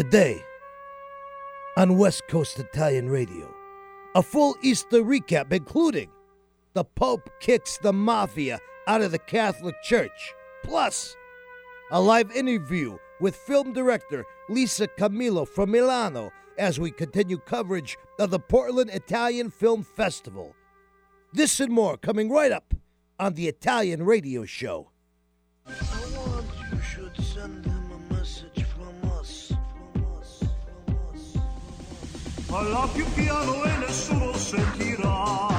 Today, on West Coast Italian Radio, a full Easter recap, including the Pope kicks the mafia out of the Catholic Church, plus a live interview with film director Lisa Camillo from Milano as we continue coverage of the Portland Italian Film Festival. This and more coming right up on the Italian Radio Show. Parla più piano e nessuno sentirà.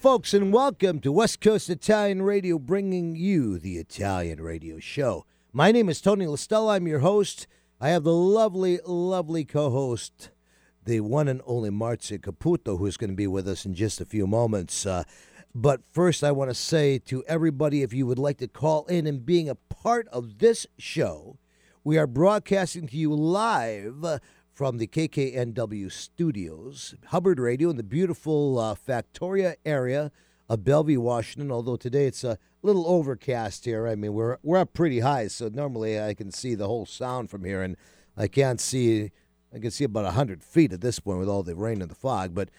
Folks, and welcome to West Coast Italian Radio, bringing you the Italian Radio Show. My name is Tony Listella. I'm your host. I have the lovely, lovely co host, the one and only Marzia Caputo, who's going to be with us in just a few moments. Uh, but first, I want to say to everybody if you would like to call in and being a part of this show, we are broadcasting to you live from the KKNW studios, Hubbard Radio in the beautiful uh, Factoria area of Bellevue, Washington. Although today it's a little overcast here. I mean, we're we're up pretty high, so normally I can see the whole sound from here, and I can't see. I can see about hundred feet at this point with all the rain and the fog, but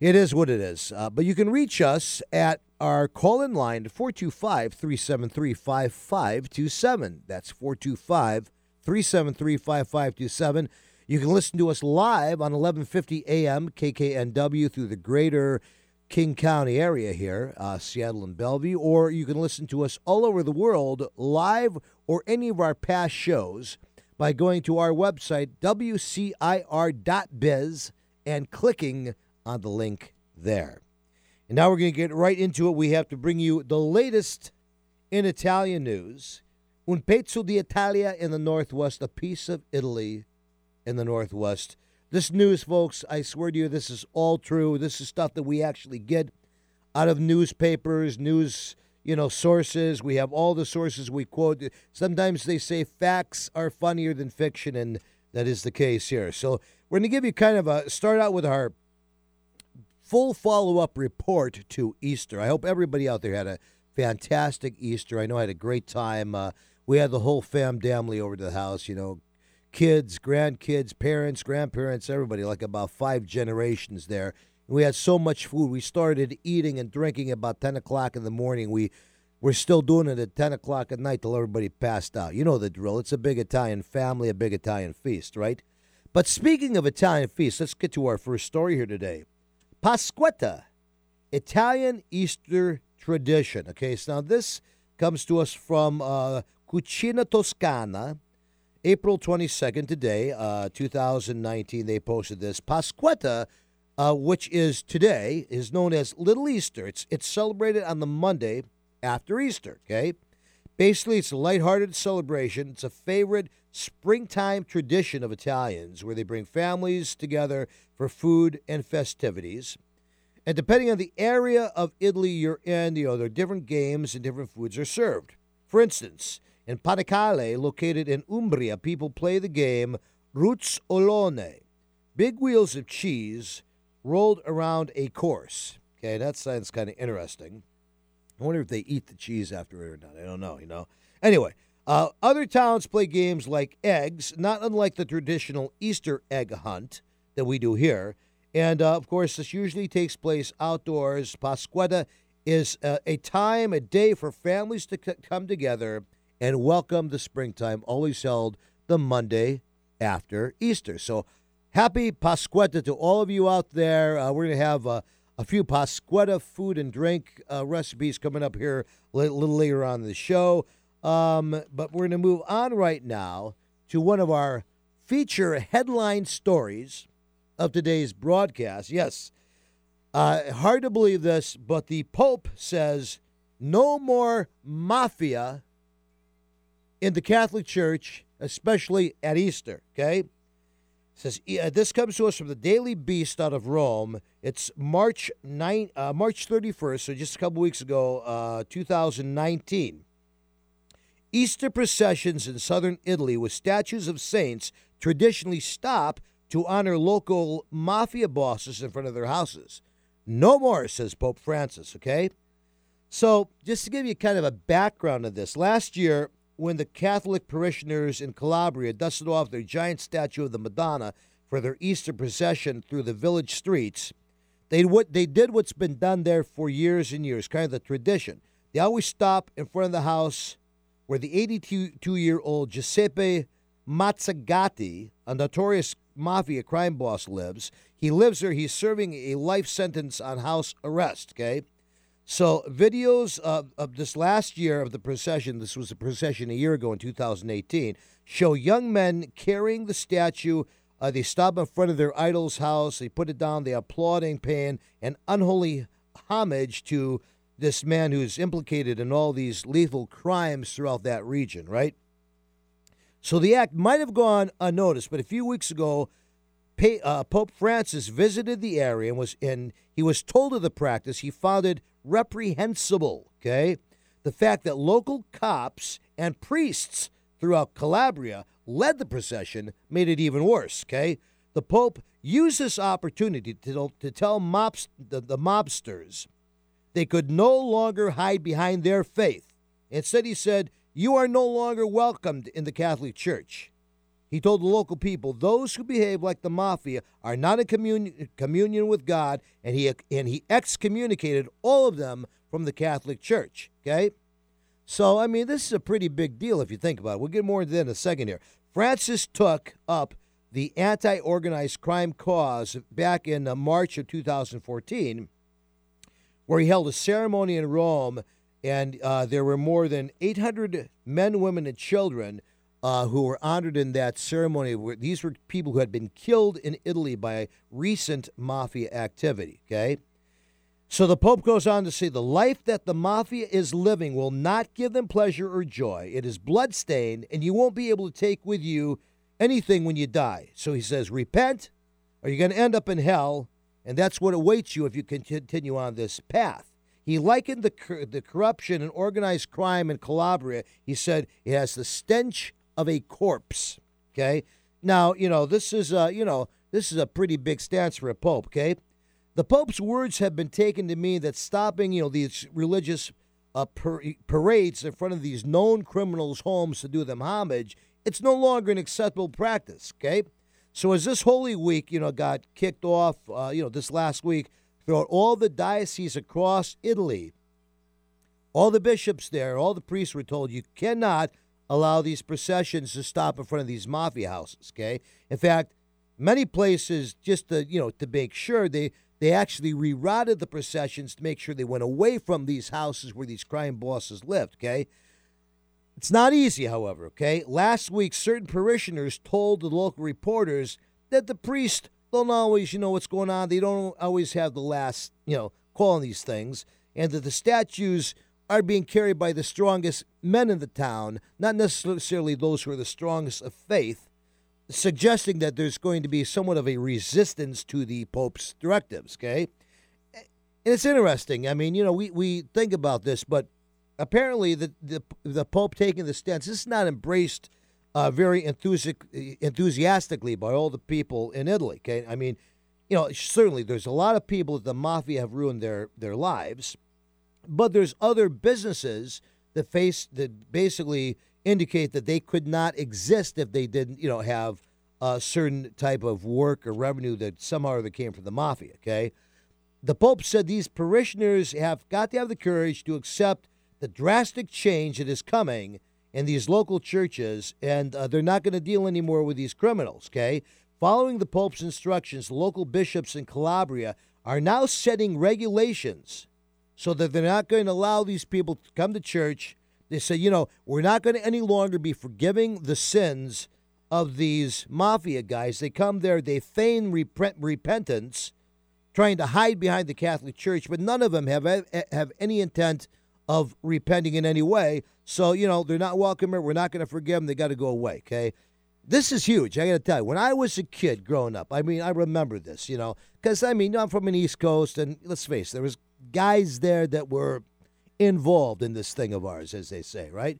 it is what it is. Uh, but you can reach us at our call in line 425 373 5527. That's 425 373 5527. You can listen to us live on 1150 AM KKNW through the greater King County area here, uh, Seattle and Bellevue, or you can listen to us all over the world live or any of our past shows by going to our website, WCIR.biz, and clicking on the link there. And now we're going to get right into it. We have to bring you the latest in Italian news. Un pezzo di Italia in the Northwest, a piece of Italy in the Northwest. This news, folks, I swear to you, this is all true. This is stuff that we actually get out of newspapers, news, you know, sources. We have all the sources we quote. Sometimes they say facts are funnier than fiction, and that is the case here. So we're going to give you kind of a start out with our full follow up report to Easter. I hope everybody out there had a fantastic Easter. I know I had a great time. Uh, we had the whole fam family over to the house, you know, kids, grandkids, parents, grandparents, everybody, like about five generations there. We had so much food. We started eating and drinking about 10 o'clock in the morning. We we're still doing it at 10 o'clock at night till everybody passed out. You know the drill. It's a big Italian family, a big Italian feast, right? But speaking of Italian feasts, let's get to our first story here today. Pasquetta, Italian Easter tradition. Okay, so now this comes to us from uh, Cucina Toscana, April 22nd, today, uh, 2019. They posted this. Pasquetta, uh, which is today, is known as Little Easter. It's, it's celebrated on the Monday after Easter, okay? Basically, it's a lighthearted celebration. It's a favorite springtime tradition of Italians where they bring families together for food and festivities. And depending on the area of Italy you're in, you know, there are different games and different foods are served. For instance, in Panicale, located in Umbria, people play the game Ruzzolone. Big wheels of cheese rolled around a course. Okay, that sounds kind of interesting. I wonder if they eat the cheese after it or not. I don't know, you know. Anyway, uh, other towns play games like eggs, not unlike the traditional Easter egg hunt that we do here. And uh, of course, this usually takes place outdoors. Pasquetta is uh, a time, a day for families to c- come together and welcome the springtime, always held the Monday after Easter. So happy Pasquetta to all of you out there. Uh, we're going to have uh, a few Pasquetta food and drink uh, recipes coming up here a little later on the show. Um, but we're going to move on right now to one of our feature headline stories of today's broadcast. Yes, uh, hard to believe this, but the Pope says no more mafia in the Catholic Church, especially at Easter. Okay, it says uh, this comes to us from the Daily Beast out of Rome. It's March nine, uh, March thirty first, so just a couple weeks ago, uh, two thousand nineteen. Easter processions in southern Italy with statues of saints traditionally stop to honor local mafia bosses in front of their houses. No more, says Pope Francis, okay? So, just to give you kind of a background of this, last year, when the Catholic parishioners in Calabria dusted off their giant statue of the Madonna for their Easter procession through the village streets, they they did what's been done there for years and years, kind of the tradition. They always stop in front of the house where the 82 year old Giuseppe Mazzagatti, a notorious mafia crime boss, lives. He lives there. He's serving a life sentence on house arrest. Okay. So, videos of, of this last year of the procession, this was a procession a year ago in 2018, show young men carrying the statue. Uh, they stop in front of their idol's house, they put it down, they applauding, paying an unholy homage to this man who's implicated in all these lethal crimes throughout that region, right? So the act might have gone unnoticed, but a few weeks ago, uh, Pope Francis visited the area and was and he was told of the practice. He found it reprehensible. Okay, the fact that local cops and priests throughout Calabria led the procession made it even worse. Okay, the Pope used this opportunity to to tell mobs, the, the mobsters they could no longer hide behind their faith. Instead, he said, You are no longer welcomed in the Catholic Church. He told the local people, Those who behave like the mafia are not in communion, communion with God, and he, and he excommunicated all of them from the Catholic Church. Okay? So, I mean, this is a pretty big deal if you think about it. We'll get more into that in a second here. Francis took up the anti organized crime cause back in uh, March of 2014 where he held a ceremony in Rome, and uh, there were more than 800 men, women, and children uh, who were honored in that ceremony. These were people who had been killed in Italy by recent mafia activity. Okay. So the Pope goes on to say the life that the mafia is living will not give them pleasure or joy. It is bloodstained, and you won't be able to take with you anything when you die. So he says, repent, or you're going to end up in hell and that's what awaits you if you continue on this path. He likened the, the corruption and organized crime in Calabria. He said it has the stench of a corpse. Okay. Now, you know, this is a, you know, this is a pretty big stance for a pope. Okay. The pope's words have been taken to mean that stopping, you know, these religious uh, par- parades in front of these known criminals' homes to do them homage, it's no longer an acceptable practice. Okay. So as this Holy Week, you know, got kicked off, uh, you know, this last week throughout all the dioceses across Italy, all the bishops there, all the priests were told you cannot allow these processions to stop in front of these mafia houses. Okay, in fact, many places just to you know to make sure they they actually rerouted the processions to make sure they went away from these houses where these crime bosses lived. Okay. It's not easy, however, okay? Last week, certain parishioners told the local reporters that the priest don't always, you know, what's going on. They don't always have the last, you know, call on these things, and that the statues are being carried by the strongest men in the town, not necessarily those who are the strongest of faith, suggesting that there's going to be somewhat of a resistance to the Pope's directives, okay? And it's interesting. I mean, you know, we, we think about this, but apparently the, the the Pope taking the stance. This is not embraced uh, very enthusi- enthusiastically by all the people in Italy. Okay, I mean, you know, certainly there's a lot of people that the mafia have ruined their their lives, but there's other businesses that face that basically indicate that they could not exist if they didn't, you know, have a certain type of work or revenue that somehow or other came from the mafia. Okay. The Pope said these parishioners have got to have the courage to accept the drastic change that is coming in these local churches, and uh, they're not going to deal anymore with these criminals, okay? Following the Pope's instructions, local bishops in Calabria are now setting regulations so that they're not going to allow these people to come to church. They say, you know, we're not going to any longer be forgiving the sins of these mafia guys. They come there, they feign rep- repentance, trying to hide behind the Catholic Church, but none of them have have any intent of repenting in any way. So, you know, they're not welcome here. We're not going to forgive them. They got to go away, okay? This is huge. I got to tell you, when I was a kid growing up, I mean, I remember this, you know, because I mean, I'm from an East Coast, and let's face it, there was guys there that were involved in this thing of ours, as they say, right?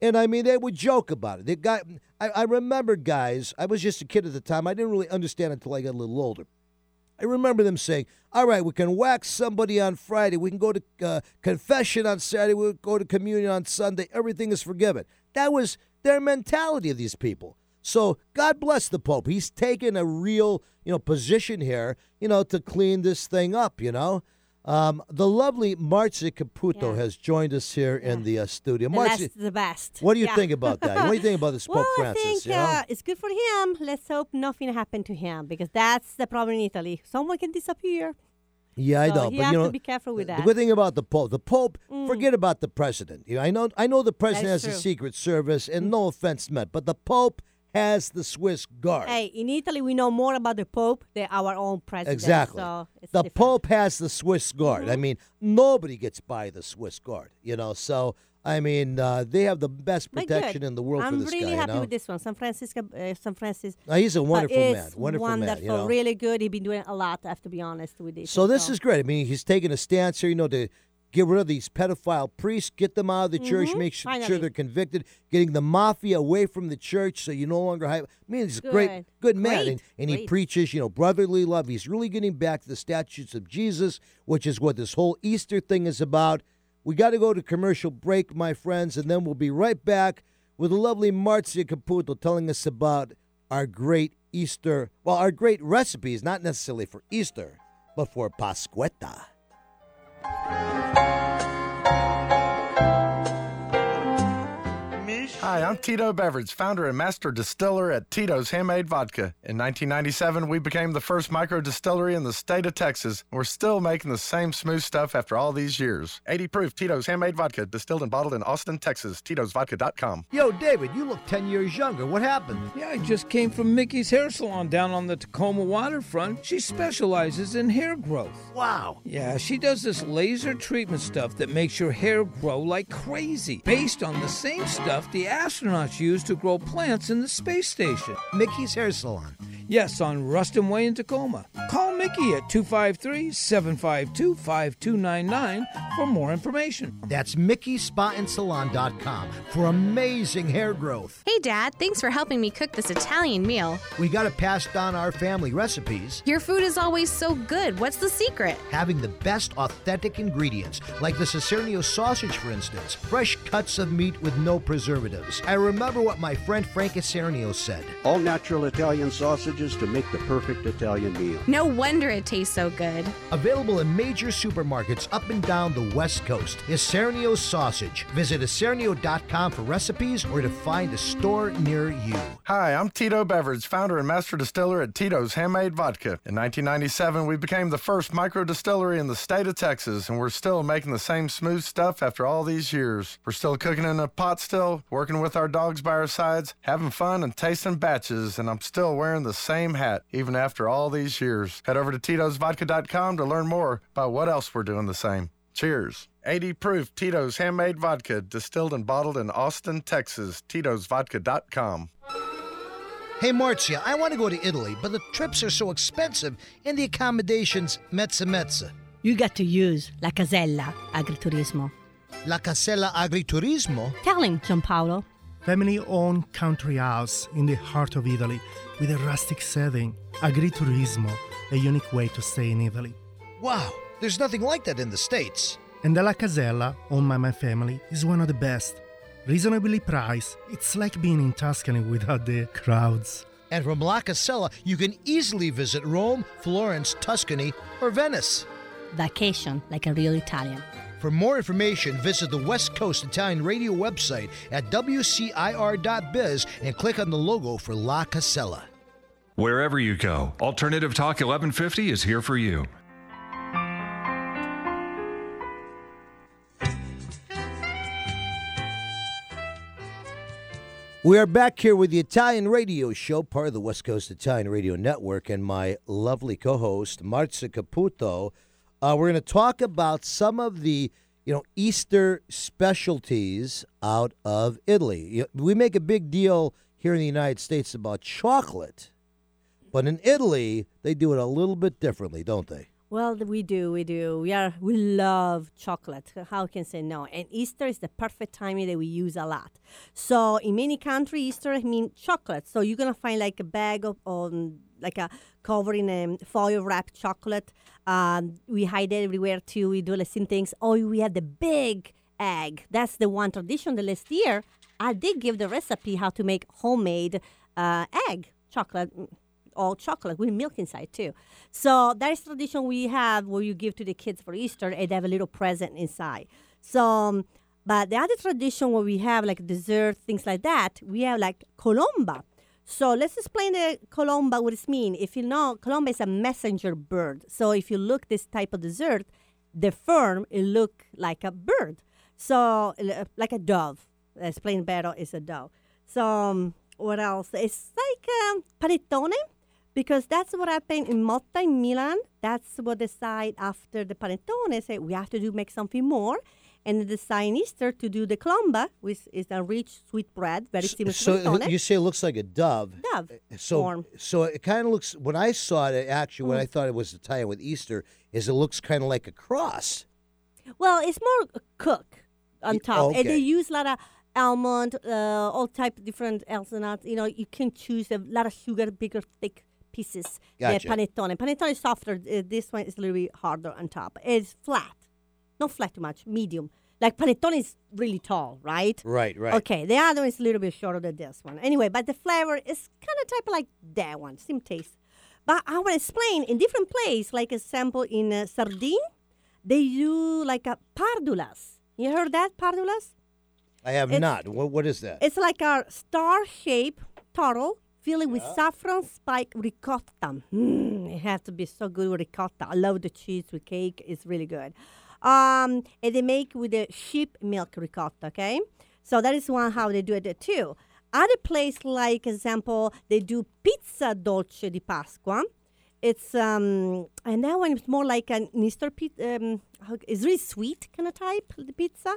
And I mean, they would joke about it. They got, I, I remember guys. I was just a kid at the time. I didn't really understand until I got a little older. I remember them saying, "All right, we can wax somebody on Friday. We can go to uh, confession on Saturday. We'll go to communion on Sunday. Everything is forgiven." That was their mentality of these people. So God bless the Pope. He's taken a real, you know, position here, you know, to clean this thing up. You know, um, the lovely Marzia Caputo Yeah. has joined us here in the uh, studio. Marzia, the best. what do you Yeah. think about that? What do you think about this Pope well, Francis? I think you know? uh, it's good for him. Let's hope nothing happened to him because that's the problem in Italy. Someone can disappear. Yeah, I So know, you but have you to know, be careful with that. Mm. good thing about the Pope, the Pope, forget about the president. You know, I know, I know the president That's has a true. Mm. Secret Service, and no offense meant, but the Pope has the Swiss Guard. Hey, in Italy, we know more about the Pope than our own president. exactly. So the different. Mm-hmm. Pope has the Swiss Guard. I mean, nobody gets by the Swiss Guard. You know, so I mean, uh, they have the best protection in the world I'm for this really guy. happy you know? with this one. San Francisco, uh, San Francisco. Uh, he's a wonderful man, wonderful wonderful, man. You know? really good. He's been doing a lot. I have to be honest with you. So this is great. I mean, he's taking a stance here, you know, to get rid of these pedophile priests, get them out of the church, make su- sure Mm-hmm. They're convicted, getting the mafia away from the church, so you no longer have. I mean, he's a great, Good. man, Great. and, and he preaches, you know, brotherly love. He's really getting back to the statutes of Jesus, which is what this whole Easter thing is about. We got to go to commercial break, my friends, and then we'll be right back with the lovely Marzia Caputo telling us about our great Easter, well, our great recipes, not necessarily for Easter, but for Pasquetta. Thank you. Hi, I'm Tito Beveridge, founder and master distiller at Tito's Handmade Vodka. In 1997, we became the first micro distillery in the state of Texas. We're still making the same smooth stuff after all these years. 80 proof Tito's Handmade Vodka, distilled and bottled in Austin, Texas. Tito'sVodka.com. Yo, David, you look 10 years younger. What happened? Yeah, I just came from Mickey's Hair Salon down on the Tacoma waterfront. She specializes in hair growth. Wow. Yeah, she does this laser treatment stuff that makes your hair grow like crazy, based on the same stuff the astronauts use to grow plants in the space station. Mickey's Hair Salon. Yes, on Ruston Way in Tacoma. Call Mickey at 253 752 5299 for more information. That's MickeySpaandSalon.com for amazing hair growth. Hey, Dad, thanks for helping me cook this Italian meal. We got to pass down our family recipes, Your food is always so good. What's the secret? having the best authentic ingredients, like the Cicernio sausage, for instance. Fresh cuts of meat with no preservatives. I remember what my friend Frank Cicernio said. All natural Italian sausages to make the perfect Italian meal. No wonder it tastes so good. Available in major supermarkets up and down the West Coast. Isernio's Sausage. Visit isernio.com for recipes or to find a store near you. Hi, I'm Tito Beveridge, founder and master distiller at Tito's Handmade Vodka. In 1997, we became the first micro distillery in the state of Texas, and we're still making the same smooth stuff after all these years. We're still cooking in a pot still, working with our dogs by our sides, having fun and tasting batches, and I'm still wearing the same hat even after all these years. Head over to Tito'sVodka.com to learn more about what else we're doing the same. Cheers. 80 proof Tito's Handmade Vodka, distilled and bottled in Austin, Texas. Tito'sVodka.com. Hey, Marcia, I want to go to Italy, but the trips are so expensive and the accommodations mezza mezza. You got to use La Casella Agriturismo. La Casella Agriturismo? Tell him, Gianpaolo. Family owned country house in the heart of Italy with a rustic setting. Agriturismo, a unique way to stay in Italy. Wow, there's nothing like that in the States. And the La Casella, owned by my family, is one of the best. Reasonably priced, it's like being in Tuscany without the crowds. And from La Casella, you can easily visit Rome, Florence, Tuscany, or Venice. Vacation like a real Italian. For more information, visit the West Coast Italian Radio website at WCIR.biz and click on the logo for La Casella. Wherever you go, Alternative Talk 1150 is here for you. We are back here with the Italian Radio Show, part of the West Coast Italian Radio Network, and my lovely co host, Marzia Caputo. Uh, we're going to talk about some of the you know, Easter specialties out of Italy. We make a big deal here in the United States about chocolate, but in Italy, they do it a little bit differently, don't they? Well, we do, we do. We are, we love chocolate. How can I say no? And Easter is the perfect timing that we use a lot. So in many countries, Easter means chocolate. So you're gonna find like a bag of, um, like a covered in um, foil wrapped chocolate. Um, we hide it everywhere too. We do the same things. Oh, we have the big egg. That's the one tradition. The last year, I did give the recipe how to make homemade uh, egg chocolate mm, all chocolate with milk inside too. So that is tradition we have where you give to the kids for Easter and they have a little present inside. So, um, but the other tradition where we have like dessert, things like that, we have like colomba. So let's explain the colomba, what it means. If you know, colomba is a messenger bird. So if you look this type of dessert, the form, it look like a bird. So uh, like a dove. Explain better is a dove. So um, what else? It's like um, panettone because that's what happened in Motta in Milan. That's what they decide after the panettone. Say we have to do make something more, and in Easter to do the colomba, which is a rich sweet bread, very similar to So you say it looks like a dove. Dove So, form. so it kind of looks. When I saw it, actually, Mm. I thought it was the tie with Easter is it looks kind of like a cross. Well, it's more cook on top, and they use a lot of almond, uh, all type of different nuts. You know, you can choose a lot of sugar, bigger, thick pieces. Gotcha. The panettone. Panettone is softer. Uh, this one is a little bit harder on top. It's flat, not flat too much, medium. Like panettone is really tall, right? Right, right. Okay, the other one is a little bit shorter than this one. Anyway, but the flavor is kind of type like that one, same taste. But I want to explain in different place, like a sample in uh, Sardine, they do like a pardulas. You heard that pardulas? I have It's- not. What, what is that? It's like a star-shaped turtle filled with saffron spike ricotta. Mm, it has to be so good with ricotta. I love the cheese with cake. It's really good. Um, and they make with the sheep milk ricotta. Okay, so that is one how they do it too. Other place, like example, they do pizza dolce di Pasqua. It's um, and that one is more like an Easter pizza. Um, it's really sweet kind of type the pizza,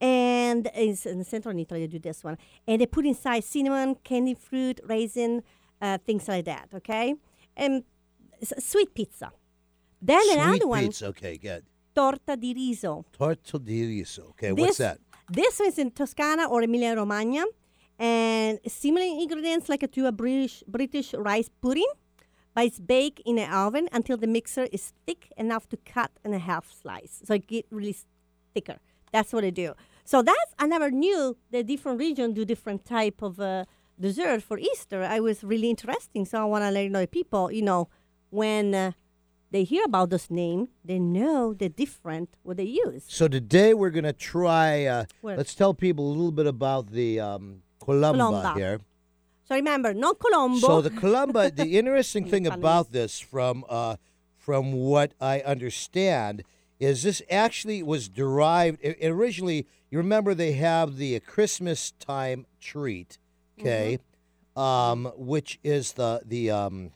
and it's in central Italy. They do this one, and they put inside cinnamon, candy fruit, raisin, uh, things like that. Okay, and sweet pizza. Then Sweet another one, pizza. Okay, good. Torta di riso. Torta di riso. Okay, This- what's that? This one's in Toscana or Emilia Romagna, and similar ingredients like to a British British rice pudding, but it's baked in an oven until the mixer is thick enough to cut in a half slice, so it get really thicker. That's what they do. So that's I never knew the different region do different type of uh, dessert for Easter. I was really interesting, so I want to let you know people, you know, when. Uh, they hear about this name, they know the different what they use. So today we're gonna try. Uh, let's tell people a little bit about the um, columba, Colomba. here. So remember, no Colombo. So the columba. the interesting thing about this, from uh, from what I understand, is this actually was derived i- originally. You remember they have the Christmas time treat, okay, Mm-hmm. um, which is the the um,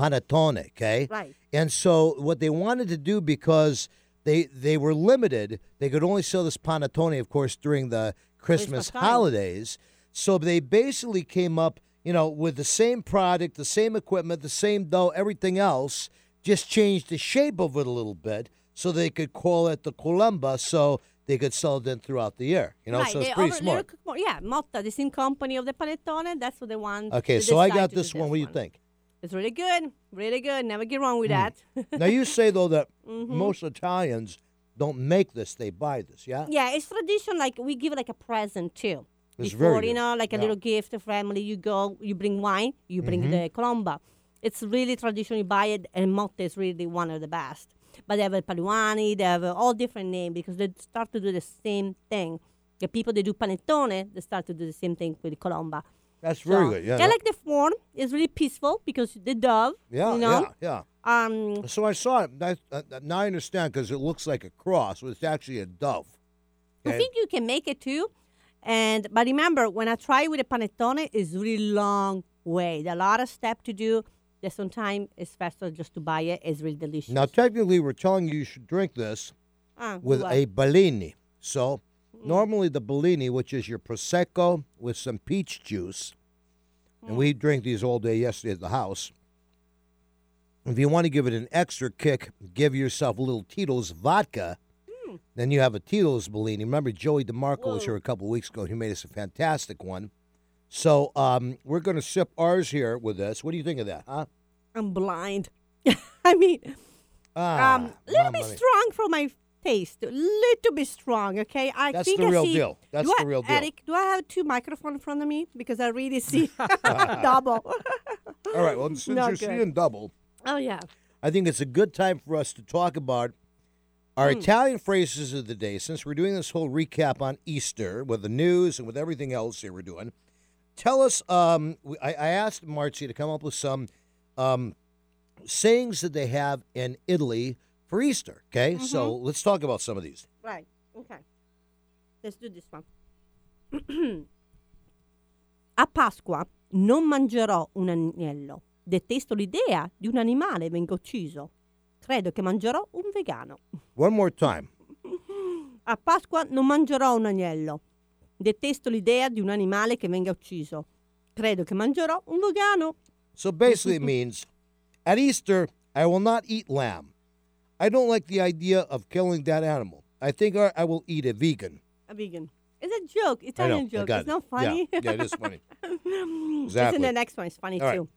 panettone, okay, Right. And so what they wanted to do because they they were limited, they could only sell this panettone, of course, during the Christmas Christmas time. holidays. So they basically came up, you know, with the same product, the same equipment, the same dough, everything else, just changed the shape of it a little bit so they could call it the columba so they could sell it then throughout the year. You know, right. so it's they pretty over- they smart. more- Yeah, Motta, the same company of the panettone. That's what they want. Okay, so I decide got to do this one. What do you think? It's really good. Really good. Never get wrong with that. now you say though that Mhm. most Italians don't make this; they buy this. Yeah. yeah, it's tradition. Like we give like a present too. It's Before, you know, like a Yeah. little gift to family. You go, you bring wine, you bring Mhm. the colomba. It's really traditional. You buy it, and Motta is really one of the best. But they have a Paluani, they have all different names because they start to do the same thing. The people that do panettone, they start to do the same thing with the colomba. That's very So, good. Yeah. I like the form. It's really peaceful because the dove. Yeah, you know? yeah, yeah. Um, So I saw it. I, uh, now I understand because it looks like a cross, but it's actually a dove. I think you can make it too. And but remember, when I try with a panettone, it's really long way. There a lot of step to do. There's sometimes it's faster just to buy it. It's really delicious. Now, technically, we're telling you you should drink this Ah, with what? a Bellini. So normally the Bellini, which is your prosecco with some peach juice, and we drink these all day yesterday at the house. If you want to give it an extra kick, give yourself a little Tito's vodka. Then you have a Tito's Bellini. Remember, Joey DeMarco was here a couple weeks ago. He made us a fantastic one. So um, we're going to sip ours here with this. What do you think of that, huh? I'm blind. I mean, Ah, um, a little bit strong for my taste. A little bit strong, okay? I That's think the I see, deal. That's the I- real deal. Eric, do I have two microphones in front of me? Because I really see double. All right. Well, since Not you're good. seeing double, oh, yeah. I think it's a good time for us to talk about our Italian phrases of the day. Since we're doing this whole recap on Easter with the news and with everything else here we're doing, tell us. Um, we- I, I asked Marcy to come up with some um, sayings that they have in Italy for Easter. Okay, so let's talk about some of these. Right. Okay. Let's do this one. A Pasqua non mangerò un agnello. Detesto l'idea di un animale venga ucciso. Credo che mangerò un vegano. One more time. A Pasqua non mangerò un agnello. Detesto l'idea di un animale che venga ucciso. Credo che mangerò un vegano. So basically, it means at Easter, I will not eat lamb. I don't like the idea of killing that animal. I think I, I will eat a vegan. A vegan. It's a joke. I know. Italian I joke. got It's it. not funny. Yeah, yeah, it is funny. Exactly. the next one It's funny All right. too.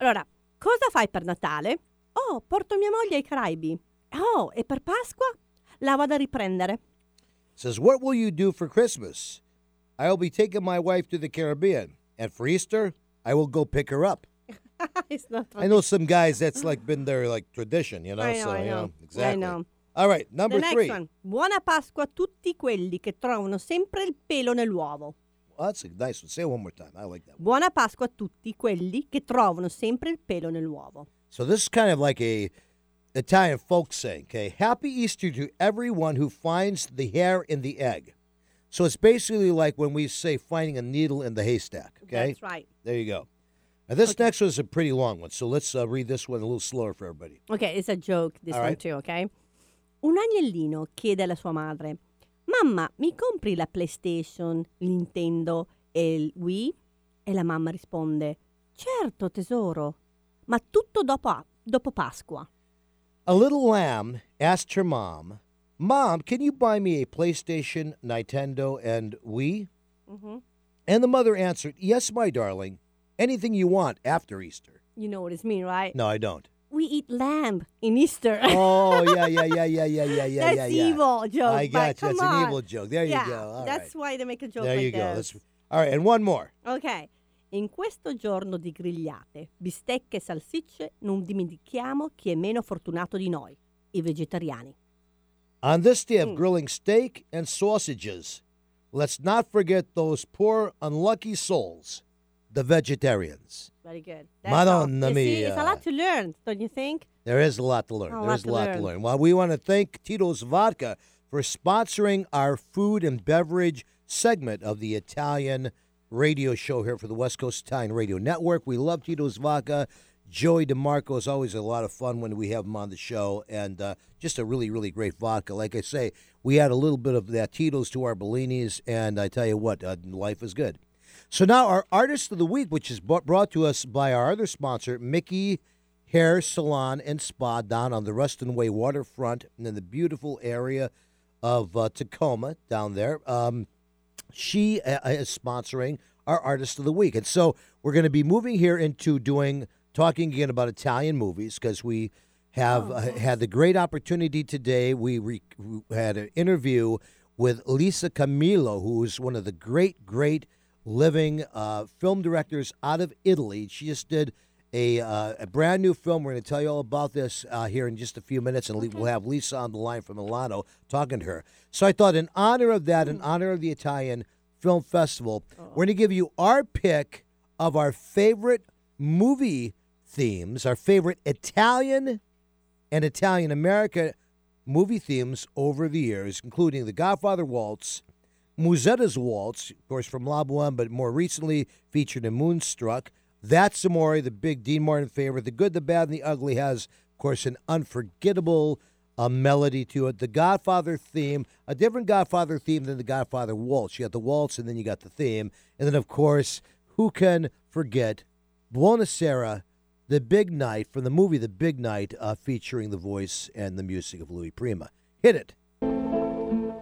Allora, cosa fai per Natale? Oh, porto mia moglie ai Caraibi. Oh, e per Pasqua? La vado a riprendere. Says, what will you do for Christmas? I will be taking my wife to the Caribbean, and for Easter, I will go pick her up. it's not I know some guys that's like been their like tradition, you know. I know, so I you know. know exactly. I know. All right, number the next three. one. Buona Pasqua a tutti quelli che trovano sempre il pelo nell'uovo. Well, that's a nice one. Say it one more time. I like that. Buona Pasqua a tutti quelli che trovano sempre il pelo nell'uovo. So this is kind of like a Italian folk saying, okay? Happy Easter to everyone who finds the hair in the egg. So it's basically like when we say finding a needle in the haystack, okay? That's right. There you go. Now this next one is a pretty long one, so let's uh, read this one a little slower for everybody. Ok, it's a joke, this All one right. too, ok? Un agnellino chiede alla sua madre: Mamma, mi compri la PlayStation, Nintendo e il Wii? E la mamma risponde: Certo, tesoro, ma tutto dopo, dopo Pasqua. A little lamb asked her mom, Mom, can you buy me a PlayStation, Nintendo, and Wii? Mm-hmm. And the mother answered, Yes, my darling. Anything you want after Easter. You know what it means, right? No, I don't. We eat lamb in Easter. Oh, yeah, yeah, yeah, yeah, yeah, yeah, yeah, That's yeah, yeah. evil joke. I got you. That's an evil joke. There you go. All that's right. why they make a joke There like you go. this. That's, all right, and one more. Ok, in questo giorno di grigliate, bistecche e salsicce, non dimentichiamo chi è meno fortunato di noi, i vegetariani. On this day of Hmm. grilling steak and sausages, let's not forget those poor, unlucky souls, the vegetarians. Very good. That's all. Madonna You see, it's a lot to learn, don't you think? There is a lot to learn. There's a lot learn. to learn. Well, we want to thank Tito's Vodka for sponsoring our food and beverage segment of the Italian radio show here for the West Coast Italian Radio Network. We love Tito's Vodka. Joey DeMarco is always a lot of fun when we have him on the show, and uh, just a really, really great vodka. Like I say, we add a little bit of that Tito's to our Bellinis, and I tell you what, uh, life is good. So now our artist of the week, which is brought to us by our other sponsor, Mickey Hair Salon and Spa down on the Ruston Way waterfront and in the beautiful area of uh, Tacoma down there. Um, she uh, is sponsoring our artist of the week, and so we're going to be moving here into doing talking again about Italian movies because we have uh, had the great opportunity today. We re- we had an interview with Lisa Camillo, who is one of the great, great living uh, film directors out of Italy. She just did a, uh, a brand new film. We're going to tell you all about this uh, here in just a few minutes, and we'll have Lisa on the line from Milano talking to her. So I thought, in honor of that, in honor of the Italian Film Festival, we're going to give you our pick of our favorite movie themes, our favorite Italian and Italian America movie themes over the years, including The Godfather Waltz, Musetta's Waltz, of course, from La Boheme, but more recently featured in Moonstruck. That's Amore, the big Dean Martin favorite. The Good, the Bad, and the Ugly has, of course, an unforgettable a melody to it. The Godfather theme, a different Godfather theme than the Godfather waltz. You got the waltz, and then you got the theme, and then of course, who can forget Buonasera, the Big Night from the movie The Big Night, uh, featuring the voice and the music of Louis Prima. Hit it.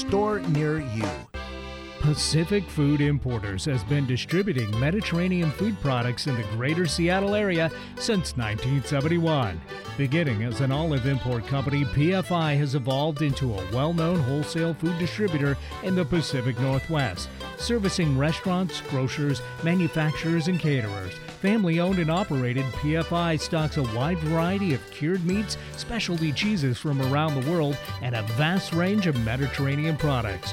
store near you. Pacific Food Importers has been distributing Mediterranean food products in the greater Seattle area since 1971. Beginning as an olive import company, PFI has evolved into a well known wholesale food distributor in the Pacific Northwest, servicing restaurants, grocers, manufacturers, and caterers. Family owned and operated, PFI stocks a wide variety of cured meats, specialty cheeses from around the world, and a vast range of Mediterranean products.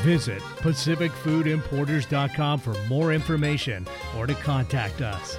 Visit PacificFoodImporters.com for more information or to contact us.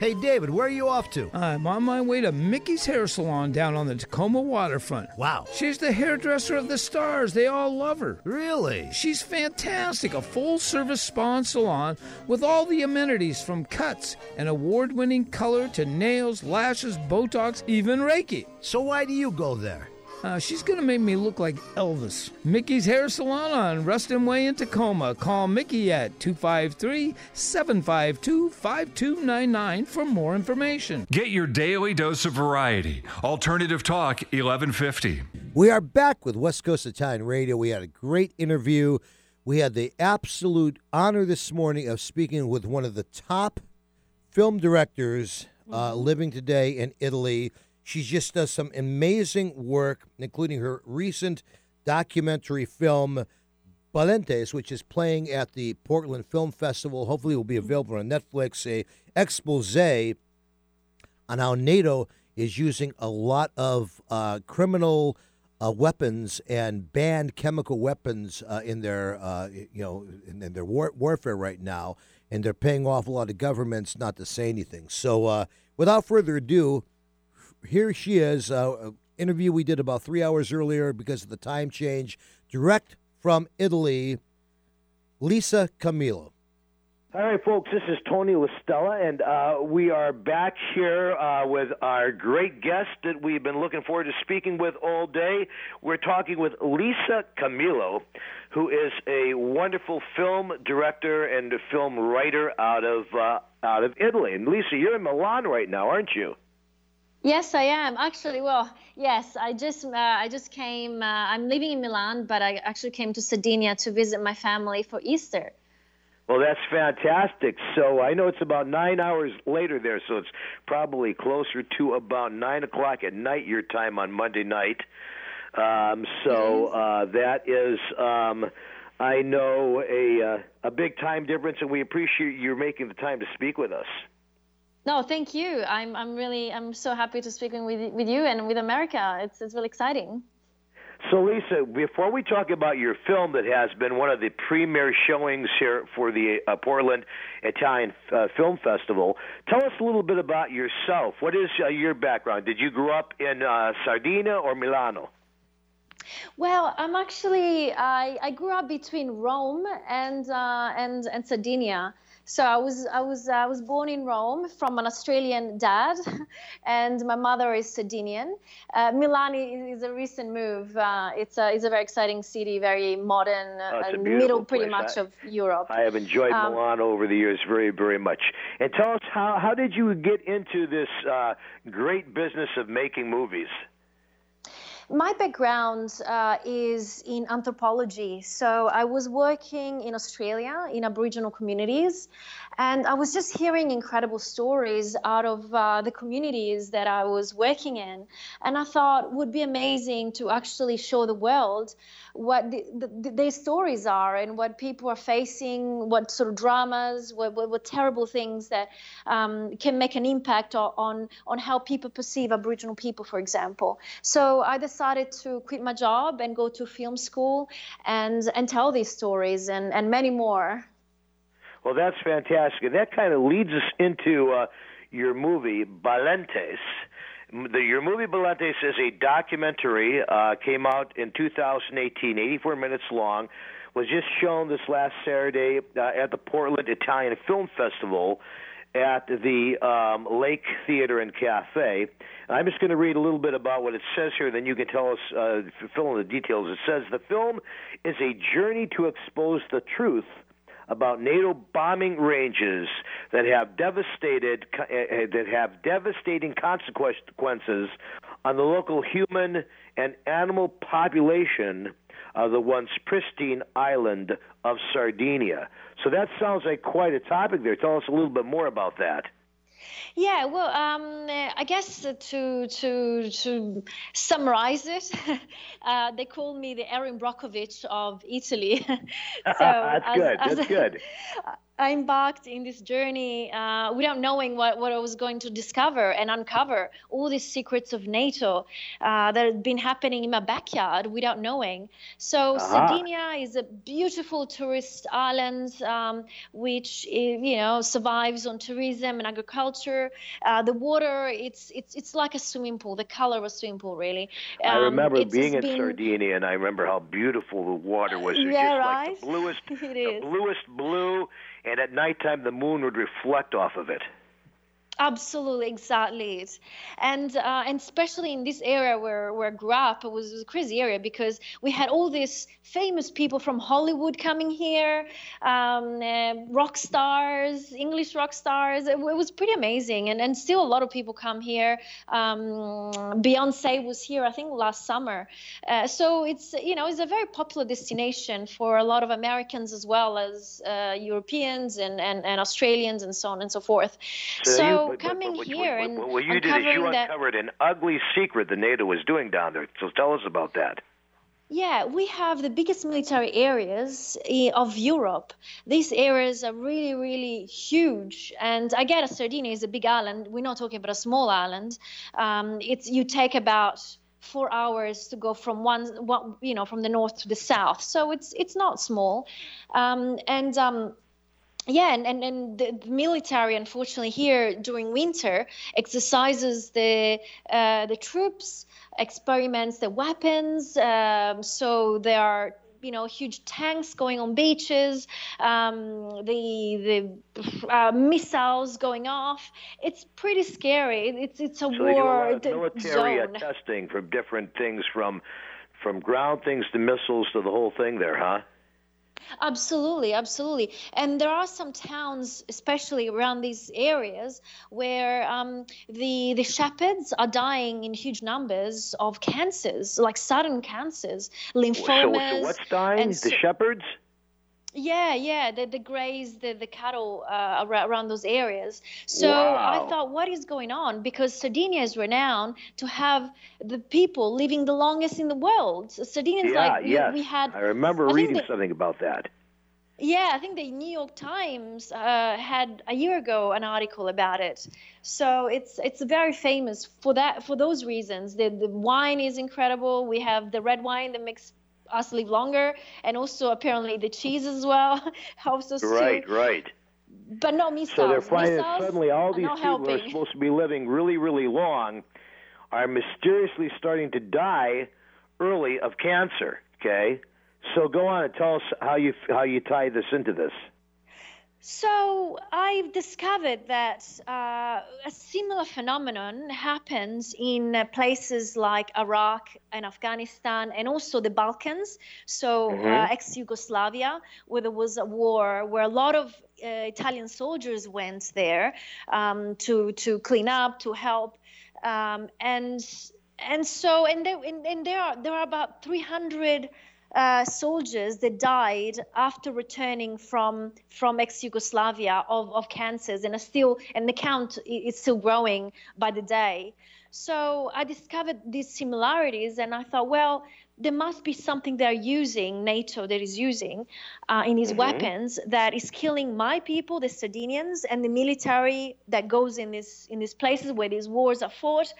Hey, David, where are you off to? I'm on my way to Mickey's Hair Salon down on the Tacoma waterfront. Wow. She's the hairdresser of the stars. They all love her. Really? She's fantastic. A full service spa and salon with all the amenities from cuts and award winning color to nails, lashes, Botox, even Reiki. So, why do you go there? Uh, she's gonna make me look like Elvis. Mickey's Hair Salon on Ruston Way in Tacoma. Call Mickey at 253-752-5299 for more information. Get your daily dose of variety. Alternative Talk 1150. We are back with West Coast Italian Radio. We had a great interview. We had the absolute honor this morning of speaking with one of the top film directors uh, living today in Italy. She just does some amazing work, including her recent documentary film, Balentes, which is playing at the Portland Film Festival. Hopefully, will be available on Netflix. A expose on how NATO is using a lot of uh, criminal uh, weapons and banned chemical weapons uh, in their, uh, you know, in, in their war- warfare right now, and they're paying off a lot of governments not to say anything. So, uh, without further ado, here she is. Uh, an interview we did about three hours earlier because of the time change, direct from Italy. Lisa Camillo. All right, folks, this is Tony Listella, and uh, we are back here uh, with our great guest that we've been looking forward to speaking with all day. We're talking with Lisa Camillo, who is a wonderful film director and film writer out of uh, out of Italy. And Lisa, you're in Milan right now, aren't you? Yes, I am. Actually, well, yes, I just uh, I just came. Uh, I'm living in Milan, but I actually came to Sardinia to visit my family for Easter. Well, that's fantastic. So I know it's about nine hours later there, so it's probably closer to about nine o'clock at night your time on Monday night. Um, so uh, that is, um, I know, a uh, a big time difference, and we appreciate you making the time to speak with us. No, thank you. I'm I'm really I'm so happy to speak with with you and with America. It's it's really exciting. So, Lisa, before we talk about your film that has been one of the premier showings here for the uh, Portland Italian uh, Film Festival, tell us a little bit about yourself. What is uh, your background? Did you grow up in uh, Sardinia or Milano? Well, I'm actually I, I grew up between Rome and uh, and and Sardinia. So I was I was I was born in Rome from an Australian dad, and my mother is Sardinian. Uh, Milan is, is a recent move. Uh, it's a it's a very exciting city, very modern, Oh, uh, middle pretty place. much I- of Europe. I have enjoyed Um, Milan over the years very, very much. And tell us how how did you get into this uh, great business of making movies? My background uh, is in anthropology. So I was working in Australia in Aboriginal communities, and I was just hearing incredible stories out of uh, the communities that I was working in. And I thought would be amazing to actually show the world what the, the, their stories are and what people are facing, what sort of dramas, what, what, what terrible things that um, can make an impact on, on how people perceive Aboriginal people, for example. So I decided to quit my job and go to film school and, and tell these stories and, and many more. Well, that's fantastic, and that kind of leads us into uh, your movie Balentes. The, your movie Balentes is a documentary. Uh, came out in 2018, 84 minutes long. Was just shown this last Saturday uh, at the Portland Italian Film Festival at the um, Lake Theater and Cafe. I'm just going to read a little bit about what it says here, then you can tell us, uh, fill in the details. It says the film is a journey to expose the truth about NATO bombing ranges that have devastated uh, uh, that have devastating consequences on the local human and animal population of the once pristine island of Sardinia. So that sounds like quite a topic there. Tell us a little bit more about that. Yeah, well, um, uh, I guess uh, to to to summarize it, uh, they call me the Erin Brockovich of Italy. so That's as- good. as That's good. I embarked in this journey uh, without knowing what, what I was going to discover and uncover all these secrets of NATO uh, that had been happening in my backyard without knowing. So Aha. Sardinia is a beautiful tourist island um, which eh, you know survives on tourism and agriculture. Uh, the water, it's it's it's like a swimming pool, the color of a swimming pool, really. I Um, remember being in been- Sardinia, and I remember how beautiful the water was. It Yeah, just right? like the bluest, It the bluest blue, and at nighttime the moon would reflect off of it. Absolutely, exactly it, and uh, and especially in this area where where I grew up, it was a crazy area because we had all these famous people from Hollywood coming here, um, uh, rock stars, English rock stars. It, it was pretty amazing, and and still a lot of people come here. Um, Beyonce was here, I think, last summer. Uh, so it's you know it's a very popular destination for a lot of Americans as well as uh, Europeans and, and, and Australians and so on and so forth. So, you- but- coming here what- and what, what you did is you uncovered an ugly secret the NATO was doing down there. So tell us about that. Yeah, we have the biggest military areas of Europe. These areas are really, really huge. And I get Sardinia is a big island. We're not talking about a small island. Um, it's you take about four hours to go from one, one, you know, from the north to the south. So it's it's not small. Um, and um, yeah, and, and, and the the military, unfortunately, here during winter exercises the uh, the troops, experiments the weapons. Um, so there are you know huge tanks going on beaches, um, the the uh, missiles going off. It's pretty scary. It's it's a So they do a war military zone. testing from different things, from from ground things to missiles to the whole thing there, huh? Absolutely, absolutely. And there are some towns, especially around these areas, where um, the the shepherds are dying in huge numbers of cancers, like sudden cancers, lymphomas. so what's dying? and The shepherds? Yeah, yeah, they, they graze the, the cattle uh, around those areas. So I thought, what is going on? Because Sardinia is renowned to have the people living the longest in the world. So Sardinia is yeah, like, we, yes. we had I remember I reading something about that. yeah, I think the New York Times uh, had a year ago an article about it. So it's it's very famous for that for those reasons. The the wine is incredible. We have the red wine that makes us live longer, and also apparently the cheese as well helps us Right, too. right. But no missiles. So they're finding that suddenly all these not people who are supposed to be living really, really long are mysteriously starting to die early of cancer. Okay, so go on and tell us how you how you tie this into this. So I've discovered that uh, a similar phenomenon happens in uh, places like Iraq and Afghanistan and also the Balkans. So Mhm. uh, ex-Yugoslavia, where there was a war, where a lot of uh, Italian soldiers went there um, to to clean up, to help, um, and and so and there and, and there are there are about 300 uh, soldiers that died after returning from from ex-Yugoslavia of, of cancers and are still and the count is still growing by the day. So I discovered these similarities and I thought, well, there must be something they're using, NATO that is using uh, in these Mhm. weapons that is killing my people, the Sardinians, and the military that goes in this in these places where these wars are fought.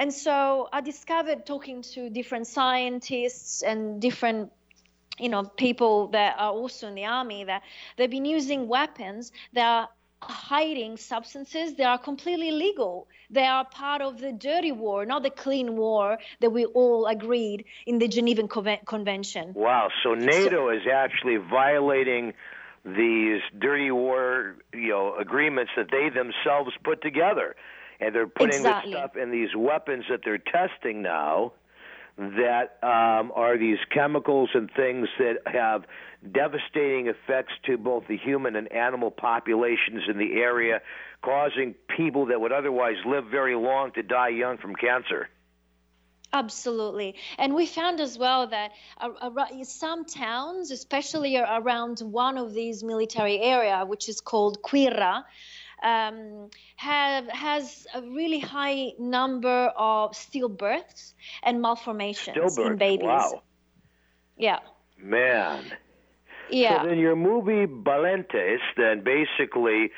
And so I discovered talking to different scientists and different you know people that are also in the army that they've been using weapons that are hiding substances that are completely legal they are part of the dirty war not the clean war that we all agreed in the geneva Conven- convention Wow. So NATO is actually violating these dirty war, you know, agreements that they themselves put together, and they're putting Exactly. this stuff in these weapons that they're testing now. That um, are these chemicals and things that have devastating effects to both the human and animal populations in the area, causing people that would otherwise live very long to die young from cancer. Absolutely. And we found as well that some towns, especially around one of these military area, which is called Quirra, um, have has a really high number of stillbirths and malformations in Stillbirths. babies. Wow. Yeah. Man. Yeah. So then your movie Balentes then basically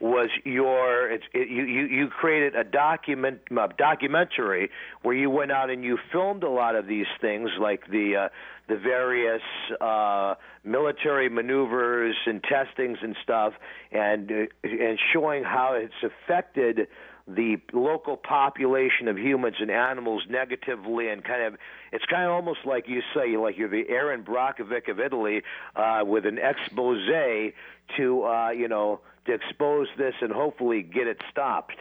was your it, you, you you created a document a documentary where you went out and you filmed a lot of these things like the uh, the various uh, military maneuvers and testings and stuff and uh, and showing how it's affected the local population of humans and animals negatively and kind of it's kind of almost like you say like you're the Erin Brockovich of Italy uh, with an expose to uh, you know to expose this and hopefully get it stopped.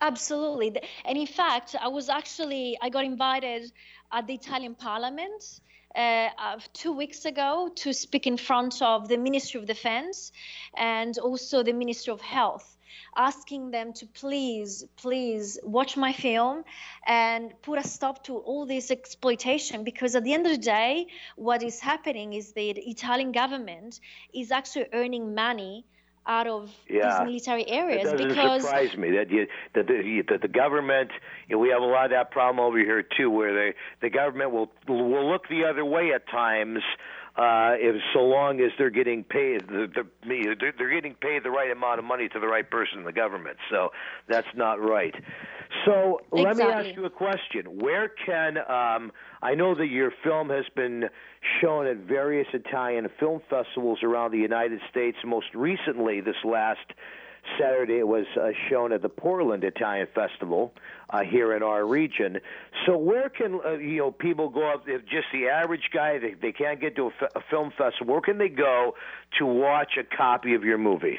Absolutely. And in fact, I was actually, I got invited at the Italian Parliament uh, uh, two weeks ago to speak in front of the Ministry of Defense and also the Ministry of Health, asking them to please, please watch my film and put a stop to all this exploitation because at the end of the day, what is happening is the Italian government is actually earning money out of Yeah. these military areas It doesn't because surprise me that you that the that the government. You know, we have a lot of that problem over here too, where they the government will will look the other way at times. Uh, if so long as they're getting paid, the, the, they're, they're getting paid the right amount of money to the right person in the government. So that's not right. So let me ask you a question. Where can um, I know that your film has been shown at various Italian film festivals around the United States. Most recently, this last Saturday, it was uh, shown at the Portland Italian Festival uh, here in our region. So, where can uh, you know people go up? If just the average guy, they, they can't get to a, f- a film festival. Where can they go to watch a copy of your movie?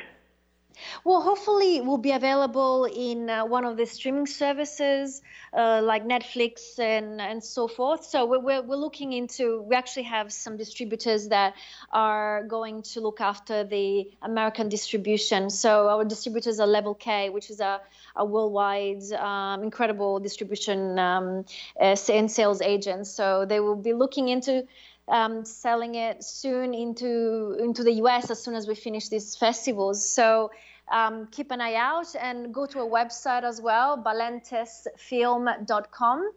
Well, hopefully, it will be available in uh, one of the streaming services uh, like Netflix and, and so forth. So we're, we're, looking into, we actually have some distributors that are going to look after the American distribution. So our distributors are Level K, which is a, a worldwide um, incredible distribution um, uh, and sales agent. So they will be looking into um, selling it soon into into the US as soon as we finish these festivals. So um, keep an eye out and go to a website as well, balentesfilm.com,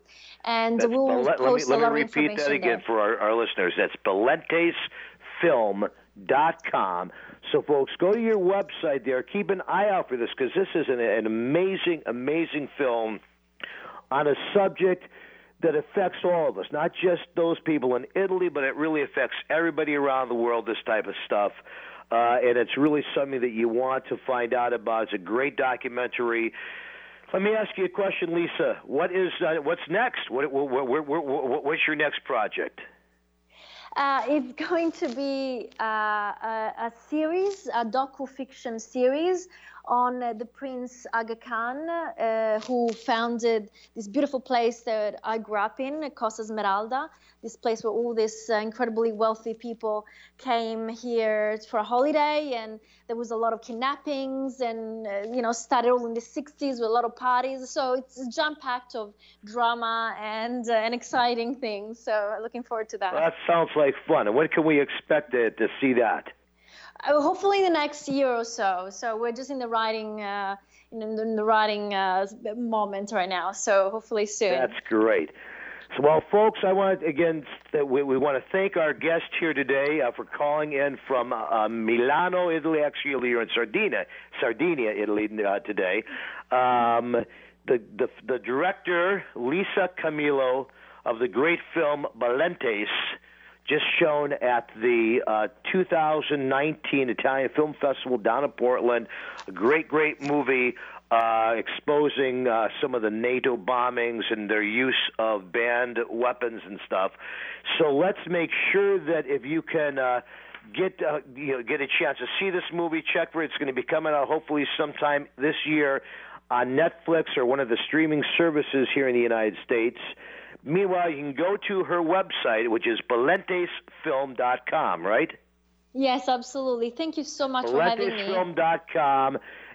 and That's we'll Bal- let, post me, a let me repeat that again there. for our, our listeners. That's balentesfilm.com. So, folks, go to your website there. Keep an eye out for this because this is an, an amazing, amazing film on a subject that affects all of us, not just those people in Italy, but it really affects everybody around the world, this type of stuff. Uh, and it's really something that you want to find out about. It's a great documentary. Let me ask you a question, Lisa. What is uh, what's next? What, what, what, what, what, what's your next project? Uh, it's going to be uh, a, a series, a docu-fiction series on uh, the Prince Aga Khan, uh, who founded this beautiful place that I grew up in, Costa Smeralda, this place where all these uh, incredibly wealthy people came here for a holiday, and there was a lot of kidnappings, and uh, you know, started all in the 60s with a lot of parties. So it's a jam-packed of drama and uh, and exciting things. So looking forward to that. Well, that sounds like fun. And when can we expect to, to see that? Uh, hopefully the next year or so. So we're just in the writing, uh, in, in the writing uh, moment right now. So hopefully soon. That's great. So, well, folks, I want again, we, we want to thank our guest here today uh, for calling in from uh, Milano, Italy. Actually, you're in Sardinia, Sardinia, Italy uh, today. Um, the, the the director Lisa Camillo of the great film Balentes just shown at the uh, 2019 Italian Film Festival down in Portland. A great, great movie uh, exposing uh, some of the NATO bombings and their use of banned weapons and stuff. So let's make sure that if you can. Uh, Get uh, you know get a chance to see this movie. Check for it. It's going to be coming out hopefully sometime this year on Netflix or one of the streaming services here in the United States. Meanwhile, you can go to her website, which is valentesfilm.com, right? Yes, absolutely. Thank you so much for having me.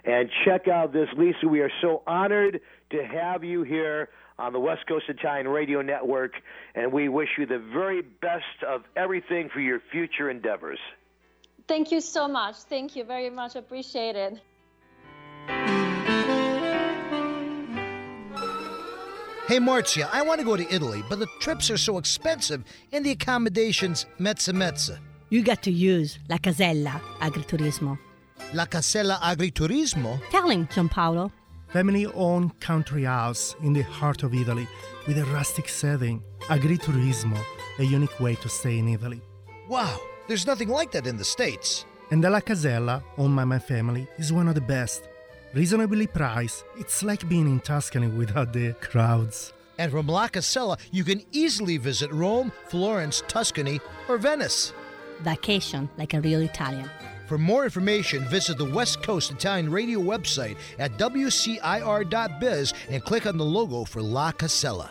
And check out this. Lisa, we are so honored to have you here on the West Coast Italian Radio Network, and we wish you the very best of everything for your future endeavors. Thank you so much. Thank you very much. Appreciate it. Hey, Marzia, I want to go to Italy, but the trips are so expensive and the accommodations mezza mezza. You got to use La Casella Agriturismo. La Casella Agriturismo? Tell him, Gianpaolo. Family owned country house in the heart of Italy with a rustic setting. Agriturismo, a unique way to stay in Italy. Wow, there's nothing like that in the States. And the La Casella, owned by my family, is one of the best. Reasonably priced, it's like being in Tuscany without the crowds. And from La Casella, you can easily visit Rome, Florence, Tuscany, or Venice. Vacation like a real Italian. For more information, visit the West Coast Italian Radio website at wcir.biz and click on the logo for La Casella.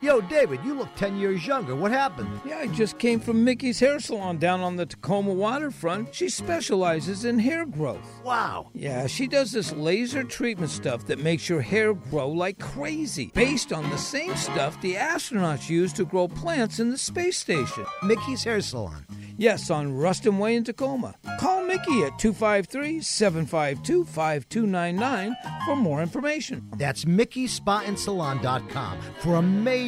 Yo, David, you look 10 years younger. What happened? Yeah, I just came from Mickey's Hair Salon down on the Tacoma waterfront. She specializes in hair growth. Wow. Yeah, she does this laser treatment stuff that makes your hair grow like crazy, based on the same stuff the astronauts use to grow plants in the space station. Mickey's Hair Salon. Yes, on Ruston Way in Tacoma. Call Mickey at 253 752 5299 for more information. That's MickeySpaAndSalon.com for amazing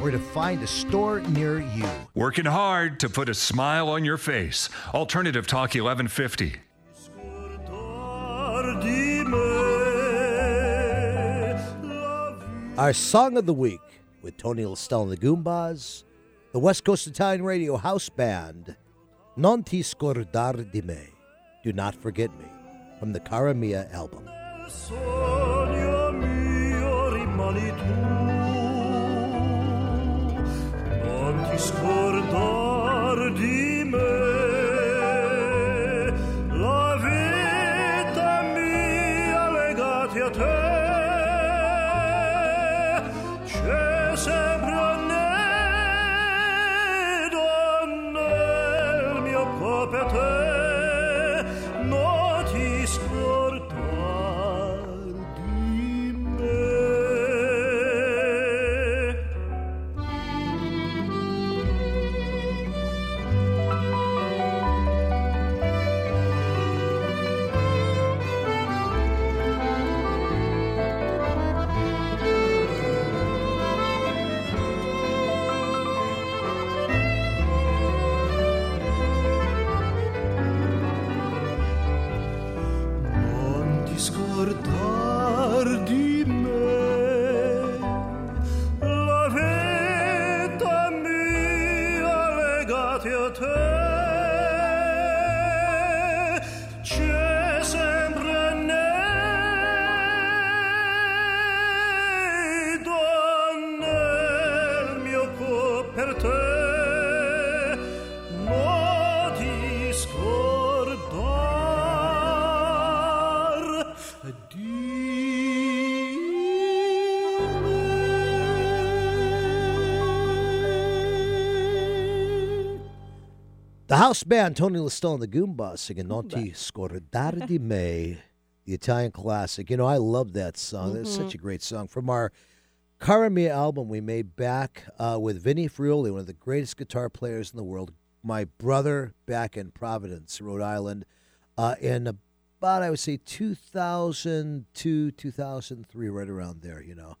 or to find a store near you. Working hard to put a smile on your face. Alternative Talk 1150. Our song of the week with Tony Listell and the Goombas, the West Coast Italian Radio House Band, Non ti scordar di me, Do Not Forget Me, from the Cara Mia album. Scordar di house band, Tony Listone and the Goombas singing Non ti scordare di me, the Italian classic. You know, I love that song. It's such a great song. From our Cara Mia album we made back uh, with Vinnie Friuli, one of the greatest guitar players in the world. My brother back in Providence, Rhode Island, uh, in about, I would say, 2002, 2003, right around there, you know.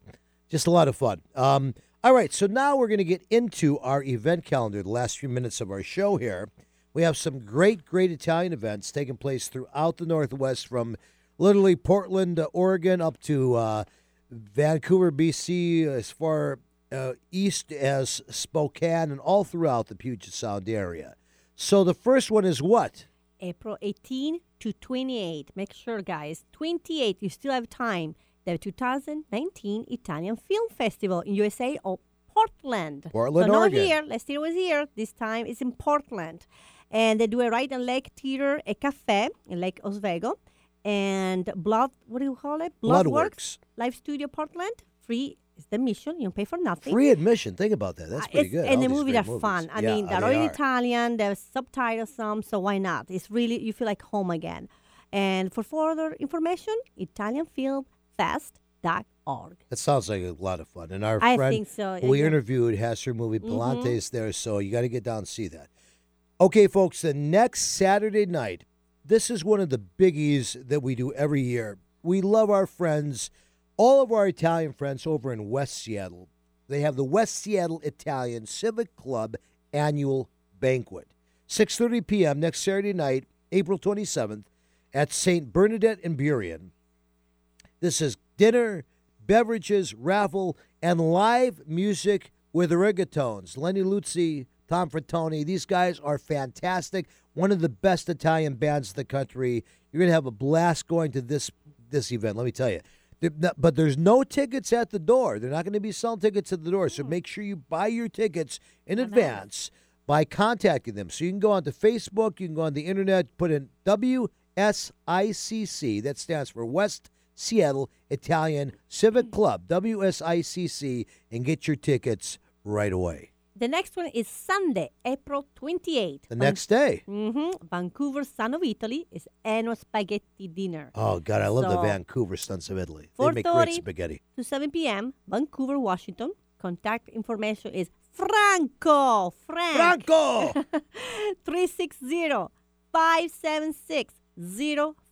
Just a lot of fun. Um, all right, so now we're going to get into our event calendar, the last few minutes of our show here. We have some great, great Italian events taking place throughout the Northwest from literally Portland, Oregon, up to uh, Vancouver, BC, as far uh, east as Spokane, and all throughout the Puget Sound area. So the first one is what? April 18 to 28. Make sure, guys, 28, you still have time. The 2019 Italian Film Festival in USA or Portland. Portland, so not Oregon. here. Last year was here. This time it's in Portland. And they do it right in Lake Theater a Cafe in Lake Oswego. And Blood, what do you call it? Bloodworks. Live Studio Portland. Free is the mission. You don't pay for nothing. Free admission. Think about that. That's Uh, pretty it's- good. And All the movies are movies. fun. I Yeah, mean, they're they all in are. Italian. There's subtitles some, so why not? It's really you feel like home again. And for further information, ItalianFilmFest.org. That sounds like a lot of fun. And our I friend think so, we yeah. interviewed has her movie Mhm. Balentes there, so you got to get down and see that. Okay, folks, the next Saturday night, this is one of the biggies that we do every year. We love our friends, all of our Italian friends over in West Seattle. They have the West Seattle Italian Civic Club annual banquet. 6:30 p.m. next Saturday night, April 27th at St. Bernadette in Burien. This is dinner, beverages, raffle, and live music with the reggaetons. Lenny Luzzi, Tom Frattoni. These guys are fantastic. One of the best Italian bands in the country. You're gonna have a blast going to this this event. Let me tell you. But there's no tickets at the door. They're not going to be selling tickets at the door. So hmm. make sure you buy your tickets in advance by contacting them. So you can go onto Facebook, you can go on the internet, put in WSICC. That stands for West Seattle Italian Civic hmm. Club, WSICC, and get your tickets right away. The next one is Sunday, April 28th. The next day. hmm Vancouver, Son of Italy, is Eno Spaghetti Dinner. Oh, God, I love the So, Vancouver Sons of Italy. They make great 4:30 spaghetti. to 7 p.m., Vancouver, Washington. Contact information is Franco. Frank. Franco! 360 576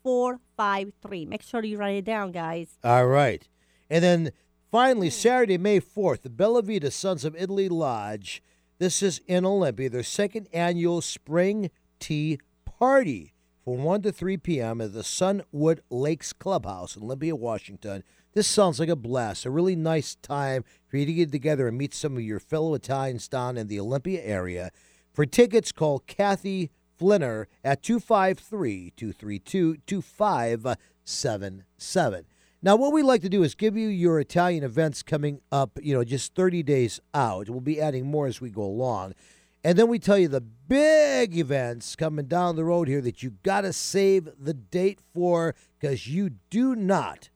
0453. Make sure you write it down, guys. All right. And then finally, Saturday, May 4th, the Bella Vita Sons of Italy Lodge. This is in Olympia, their second annual spring tea party from 1 to 3 p.m. at the Sunwood Lakes Clubhouse in Olympia, Washington. This sounds like a blast, a really nice time for you to get together and meet some of your fellow Italians down in the Olympia area. For tickets, call Kathy Flinner at 253 232 2577. Now, what we like to do is give you your Italian events coming up, you know, just 30 days out. We'll be adding more as we go along. And then we tell you the big events coming down the road here that you got to save the date for because you do not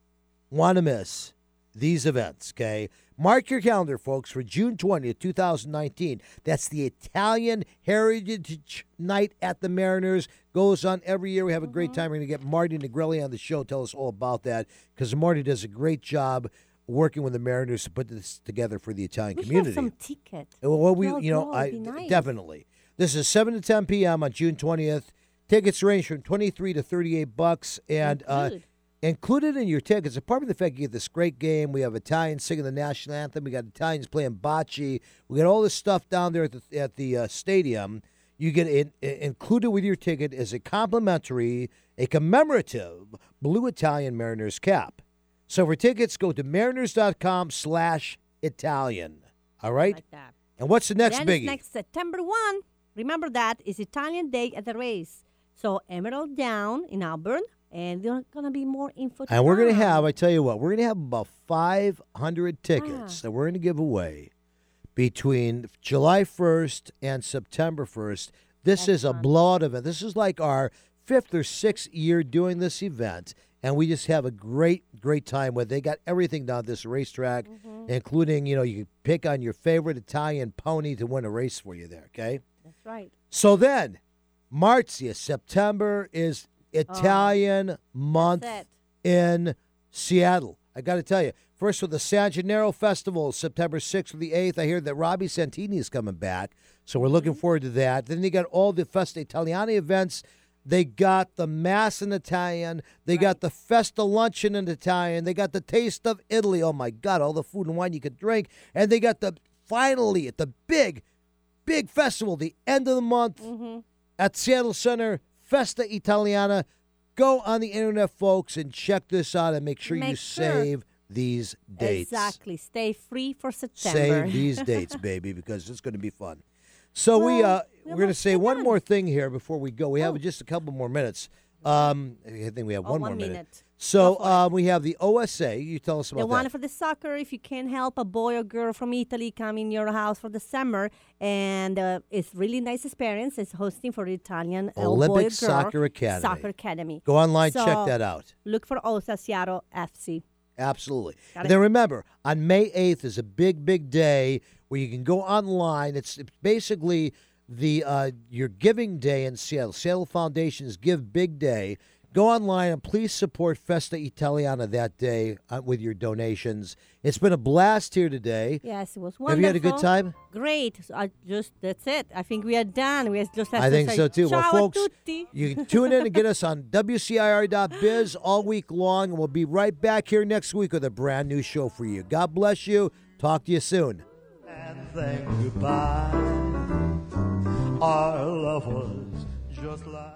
want to miss these events, okay? Mark your calendar, folks, for June 20th, 2019. That's the Italian Heritage Night at the Mariners. Goes on every year. We have a great time. We're going to get Marty Negrelli on the show. Tell us all about that because Marty does a great job working with the Mariners to put this together for the Italian We community. some tickets. Well, we, Well, you know, go, I nice. definitely. This is seven to ten p.m. on June twentieth. Tickets range from twenty-three to thirty-eight bucks, and uh. Included in your tickets, apart from the fact you get this great game, we have Italians singing the national anthem. We got Italians playing bocce. We got all this stuff down there at the at the uh, stadium. You get it included with your ticket is a complimentary, a commemorative blue Italian Mariners cap. So for tickets, go to mariners.com slash Italian. All right? Like. And what's the next then biggie? Next September 1, Remember that is Italian Day at the race. So Emerald Down in Auburn, and there's gonna be more info. And we're going to have, I tell you what, we're going to have about 500 tickets ah. that we're going to give away between July 1st and September 1st. This is a blowout event. This is like our fifth or sixth year doing this event. And we just have a great, great time with. it. They got everything down this racetrack, mm-hmm. including you know you can pick on your favorite Italian pony to win a race for you there. Okay, That's right. so then, Marzia, September is Oh. Italian month it. in Seattle. I got to tell you, first with the San Gennaro Festival, September 6th through the 8th. I hear that Robbie Santini is coming back, so we're looking mm-hmm. forward to that. Then they got all the Festa Italiana events. They got the Mass in Italian. They got the Festa Luncheon in Italian. They got the Taste of Italy. Oh my God, all the food and wine you could drink. And they got the finally at the big, big festival, the end of the month mm-hmm. at Seattle Center, Festa Italiana. Go on the internet, folks, and check this out and make sure you sure. save these dates. Exactly. Stay free for September. Save these dates, baby, because it's going to be fun. So we uh, we're going to say one more thing here before we go. We have just a couple more minutes. Um, I think we have Oh, one one more minute. minute. So uh, we have the OSA. You tell us about The one that. for the soccer, if you can help a boy or girl from Italy come in your house for the summer, and uh, it's really nice experience. It's hosting for the Italian uh, Olympic girl Soccer Academy. Soccer Academy. Go online, check that out. Look for OSA Seattle FC. Absolutely. And then remember, on May 8th is a big, big day where you can go online. It's, it's basically the uh, your giving day in Seattle. Seattle Foundation's Give Big Day. Go online and please support Festa Italiana that day uh, with your donations. It's been a blast here today. Yes, it was wonderful. Have you had a good time? Great. So I just that's it. I think we are done. We just have I to think say so too. Well, ciao a folks, tutti. you can tune in and get us on WCIR.biz all week long, and we'll be right back here next week with a brand new show for you. God bless you. Talk to you soon. and then goodbye. Our love was just like.